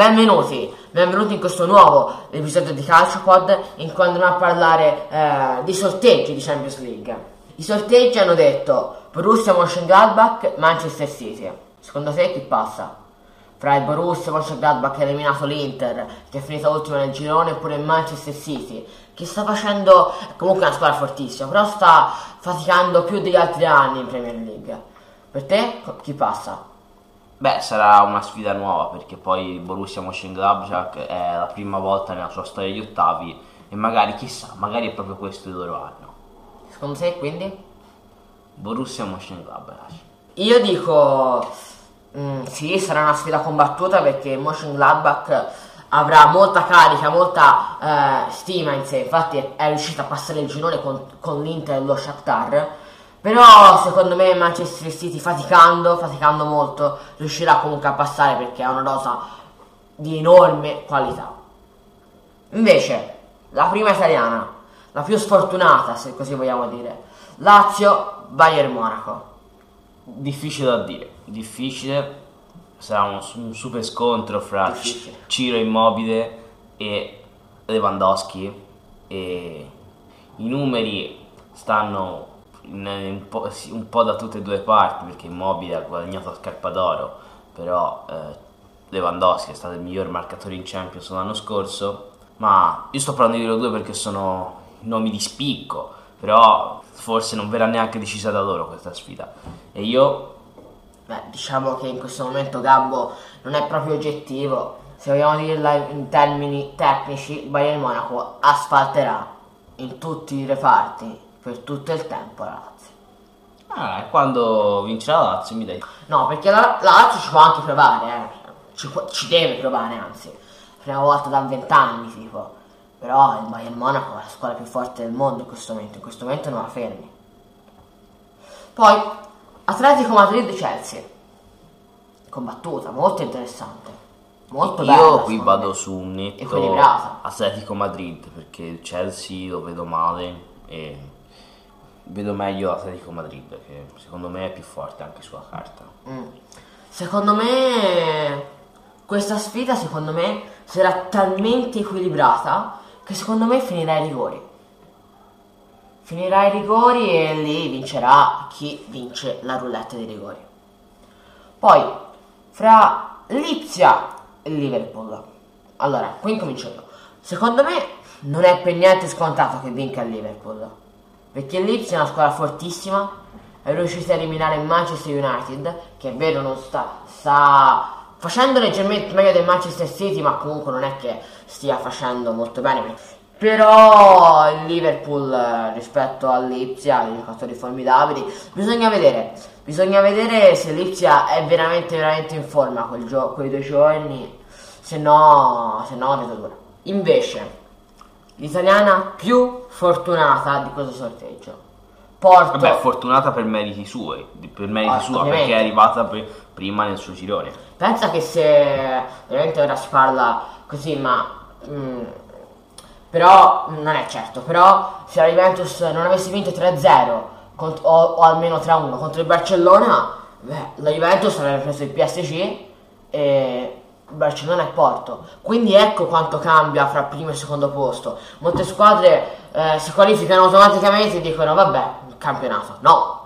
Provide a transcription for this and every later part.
Benvenuti, benvenuti in questo nuovo episodio di CalcioPod in cui andremo a parlare eh, di sorteggi di Champions League. I sorteggi hanno detto Borussia Mönchengladbach, Manchester City. Secondo te chi passa? Fra il Borussia Mönchengladbach che ha eliminato l'Inter, che è finita ultima nel girone, oppure il Manchester City, che sta facendo comunque una squadra fortissima, però sta faticando più degli altri anni in Premier League. Per te chi passa? Beh, sarà una sfida nuova perché poi il Borussia Mönchengladbach è la prima volta nella sua storia di ottavi e magari, chissà, magari è proprio questo il loro anno. Secondo te quindi? Borussia Mönchengladbach. Io dico mm, sì, sarà una sfida combattuta perché Mönchengladbach avrà molta carica, molta eh, stima in sé, infatti è riuscita a passare il girone con, con l'Inter e lo Shakhtar però secondo me Manchester City faticando, faticando molto, riuscirà comunque a passare perché ha una rosa di enorme qualità. Invece, la prima italiana, la più sfortunata se così vogliamo dire, Lazio, Bayern Monaco. Difficile da dire, difficile, sarà un, un super scontro fra difficile. Ciro Immobile e Lewandowski e i numeri stanno un po', un po', da tutte e due parti perché Immobile ha guadagnato la scarpa d'oro però eh, Lewandowski è stato il miglior marcatore in Champions l'anno scorso ma io sto parlando di loro due perché sono nomi di spicco però forse non verrà neanche decisa da loro questa sfida. E io beh diciamo che in questo momento Gabbo non è proprio oggettivo. Se vogliamo dirla in termini tecnici Bayern Monaco asfalterà in tutti i reparti per tutto il tempo la Lazio. Ah, e quando vince la Lazio mi dai. No, perché la, la Lazio ci può anche provare, eh. ci, ci, deve provare, anzi. Prima volta da vent'anni, tipo. Però il Bayern Monaco è la squadra più forte del mondo in questo momento. In questo momento non la fermi. Poi, Atletico Madrid-Chelsea. Combattuta, molto interessante. Molto bella. Io qui vado su un netto Atletico Madrid perché il Chelsea lo vedo male e vedo meglio Atletico Madrid che secondo me è più forte anche sulla carta. Mm. Secondo me questa sfida secondo me sarà talmente equilibrata che secondo me finirà ai rigori. Finirà ai rigori e lì vincerà chi vince la roulette dei rigori. Poi fra Lipsia e Liverpool. Allora, qui incomincio io. Secondo me non è per niente scontato che vinca il Liverpool perché Leeds è una squadra fortissima, è riuscita a eliminare Manchester United, che è vero non sta, sta facendo leggermente meglio del Manchester City, ma comunque non è che stia facendo molto bene. Però il Liverpool eh, rispetto all'Ipsia ha dei giocatori formidabili. Bisogna vedere, bisogna vedere se l'Ipsia è veramente veramente in forma quel gio- quei due giorni, se no, se no vedo dura. Invece, l'italiana più fortunata di questo sorteggio. Porto. Vabbè, fortunata per meriti suoi, per meriti ah, suoi, perché è arrivata per, prima nel suo girone. Pensa che se veramente ora si parla così, ma mh, mm, però non è certo, però se la Juventus non avesse vinto 3-0 o, o, almeno 3-1 contro il Barcellona, beh, la Juventus avrebbe preso il PSG e Barcellona e Porto. Quindi ecco quanto cambia fra primo e secondo posto. Molte squadre eh, si qualificano automaticamente e dicono vabbè, campionato. No,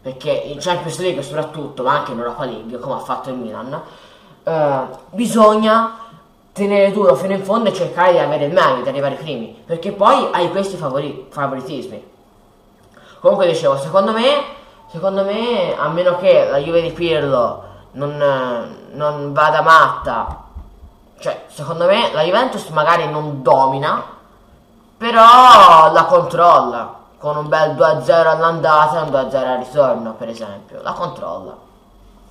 perché in Champions League soprattutto, ma anche in Europa League, come ha fatto il Milan, eh, bisogna tenere duro fino in fondo e cercare di avere il meglio, di arrivare primi, perché poi hai questi favori- favoritismi. Comunque dicevo, secondo me, secondo me, a meno che la Juve di Pirlo non, non vada matta. Cioè, secondo me la Juventus magari non domina, però la controlla. Con un bel 2-0 all'andata e un 2-0 al ritorno, per esempio. La controlla.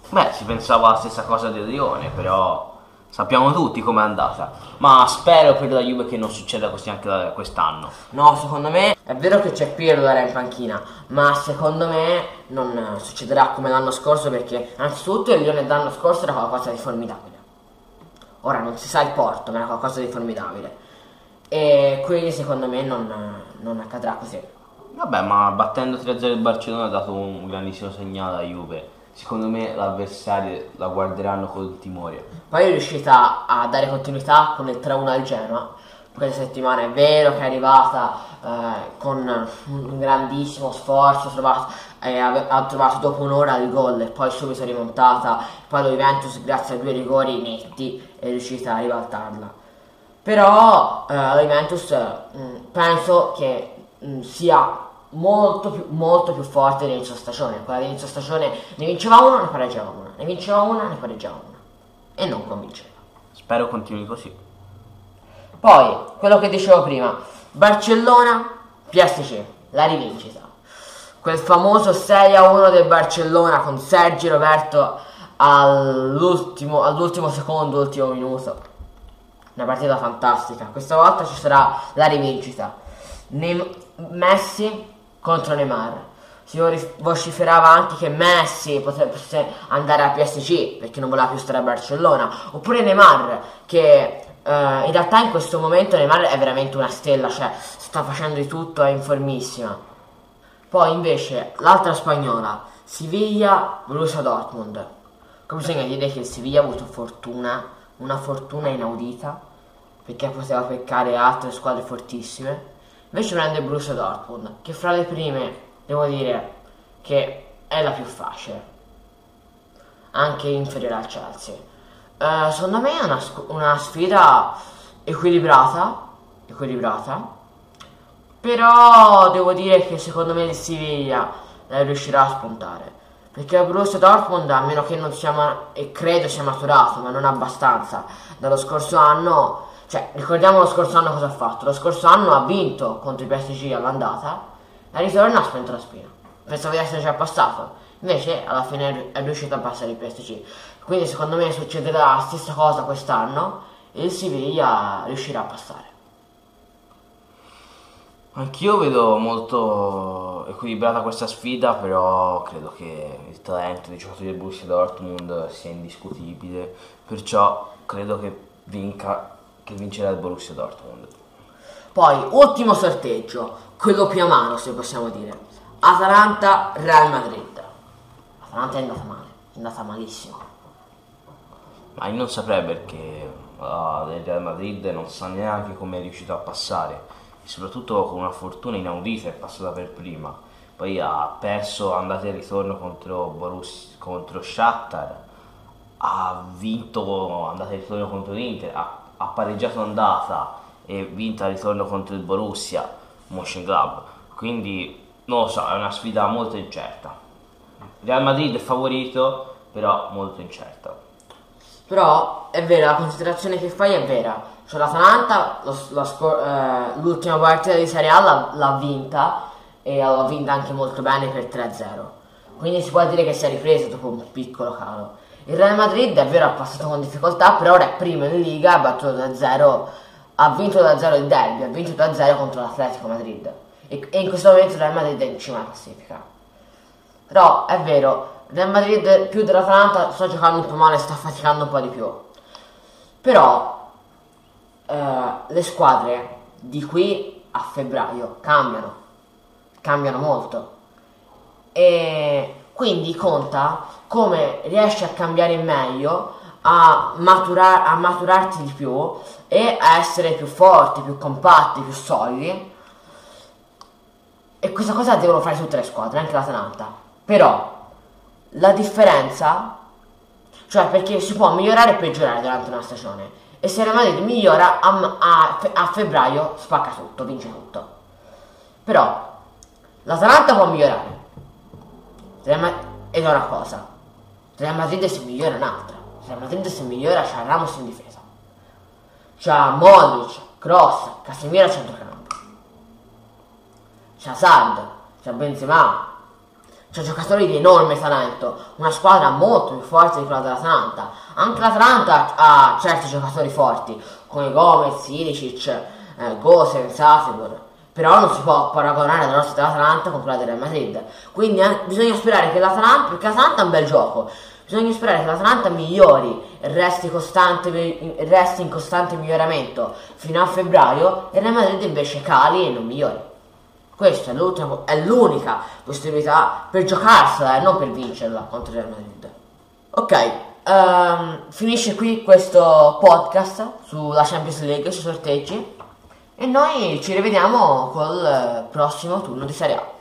Beh, si pensava la stessa cosa del Lione, però Sappiamo tutti com'è andata, ma spero per la Juve che non succeda così anche quest'anno. No, secondo me è vero che c'è Pirlo era in panchina, ma secondo me non succederà come l'anno scorso perché innanzitutto il Lione dell'anno scorso era qualcosa di formidabile. Ora non si sa il porto, ma era qualcosa di formidabile. E quindi secondo me non, non accadrà così. Vabbè, ma battendo 3-0 il Barcellona ha dato un grandissimo segnale alla Juve secondo me l'avversario la guarderanno con timore. Poi è riuscita a dare continuità con il 3-1 al Genoa. Questa settimana è vero che è arrivata eh, con un grandissimo sforzo, trovato, eh, ha trovato dopo un'ora il gol e poi subito rimontata. Poi la Juventus, grazie a due rigori netti, è riuscita a ribaltarla. Però eh, la Juventus mm, penso che mh, mm, sia molto più, molto più forte dell'inizio stagione. Quella dell'inizio stagione ne vinceva una, ne pareggiava una, ne vinceva una, ne pareggiava una. E non convinceva. Spero continui così. Poi, quello che dicevo prima, Barcellona, PSG, la rivincita. Quel famoso 6-1 del Barcellona con Sergi Roberto all'ultimo, all'ultimo secondo, ultimo minuto. Una partita fantastica. Questa volta ci sarà la rivincita. Messi contro Neymar. Si vociferava anche che Messi potesse andare a PSG perché non voleva più stare a Barcellona. Oppure Neymar, che uh, in realtà in questo momento Neymar è veramente una stella, cioè sta facendo di tutto, è informissima. Poi invece l'altra spagnola, Siviglia, Borussia Dortmund. Come bisogna dire che il Siviglia ha avuto fortuna, una fortuna inaudita, perché poteva peccare altre squadre fortissime Invece prende Borussia Dortmund, che fra le prime devo dire che è la più facile, anche inferiore al Chelsea. Uh, secondo me è una, una sfida equilibrata, equilibrata, però devo dire che secondo me il Siviglia la riuscirà a spuntare. Perché Borussia Dortmund, a meno che non sia, e credo sia maturato, ma non abbastanza, dallo scorso anno, cioè, ricordiamo lo scorso anno cosa ha fatto. Lo scorso anno ha vinto contro i PSG all'andata e al ritorno ha spento la spina. Pensavo di essere già passato. Invece alla fine è riuscito a passare il PSG. Quindi secondo me succederà la stessa cosa quest'anno e il Siviglia riuscirà a passare. Anch'io vedo molto equilibrata questa sfida, però credo che il talento dei giocatori del Borussia Dortmund sia indiscutibile, perciò credo che vinca che vincerà il Borussia Dortmund. Poi, ultimo sorteggio, quello più amaro se possiamo dire. Atalanta-Real Madrid. Atalanta è andata male, è andata malissimo. Ma io non saprei perché uh, Real Madrid non sa neanche come è riuscito a passare. E soprattutto con una fortuna inaudita è passata per prima. Poi ha perso andata e ritorno contro, Borussia, contro Shakhtar. Ha vinto andata e ritorno contro l'Inter. Ha ha pareggiato andata e vinto al ritorno contro il Borussia Mönchengladbach. Quindi non lo so è una sfida molto incerta. Real Madrid è favorito però molto incerta. Però è vero la considerazione che fai è vera. Cioè l'Atalanta lo, lo, eh, l'ultima partita di Serie A l'ha, l'ha vinta e l'ha vinta anche molto bene per 3-0 quindi si può dire che si è ripreso dopo un piccolo calo il Real Madrid è vero ha passato con difficoltà, però ora è primo in Liga, ha battuto da 0, ha vinto da 0 il derby, ha vinto da 0 contro l'Atletico Madrid. E, e, in questo momento il Real Madrid è in cima alla classifica. Però è vero, il Real Madrid più dell'Atalanta sta giocando un po' male, sta faticando un po' di più. Però eh, le squadre di qui a febbraio cambiano, cambiano molto. E quindi conta come riesci a cambiare meglio, a, maturar- a maturarti di più e a essere più forti, più compatti, più solidi. E questa cosa devono fare tutte le squadre, anche l'Atalanta. Però la differenza, cioè perché si può migliorare e peggiorare durante una stagione. E se Real Madrid migliora a, a, a febbraio spacca tutto, vince tutto. Però l'Atalanta può migliorare ed è una cosa. Real Madrid si migliora un'altra. Real Madrid si migliora, c'ha Ramos in difesa. C'ha Modric, Cross, Casemiro a centrocampo. C'ha Sad, c'ha Benzema. C'ha giocatori di enorme talento. Una squadra molto più forte di quella dell'Atalanta. Anche l'Atalanta ha certi giocatori forti, come Gomez, Ilicic, eh, Gose, Sasibor però non si può paragonare la nostra dell'Atalanta con quella del Real Madrid. Quindi eh, bisogna sperare che l'Atalanta, perché l'Atalanta è un bel gioco, bisogna sperare che l'Atalanta migliori, resti, costante, resti in costante miglioramento fino a febbraio e il Real Madrid invece cali e non migliori. Questa è, è l'unica possibilità per giocarsela e eh, non per vincerla contro il Real Madrid. Ok, um, finisce qui questo podcast sulla Champions League, sui sorteggi. E noi ci rivediamo col eh, prossimo turno di Serie A.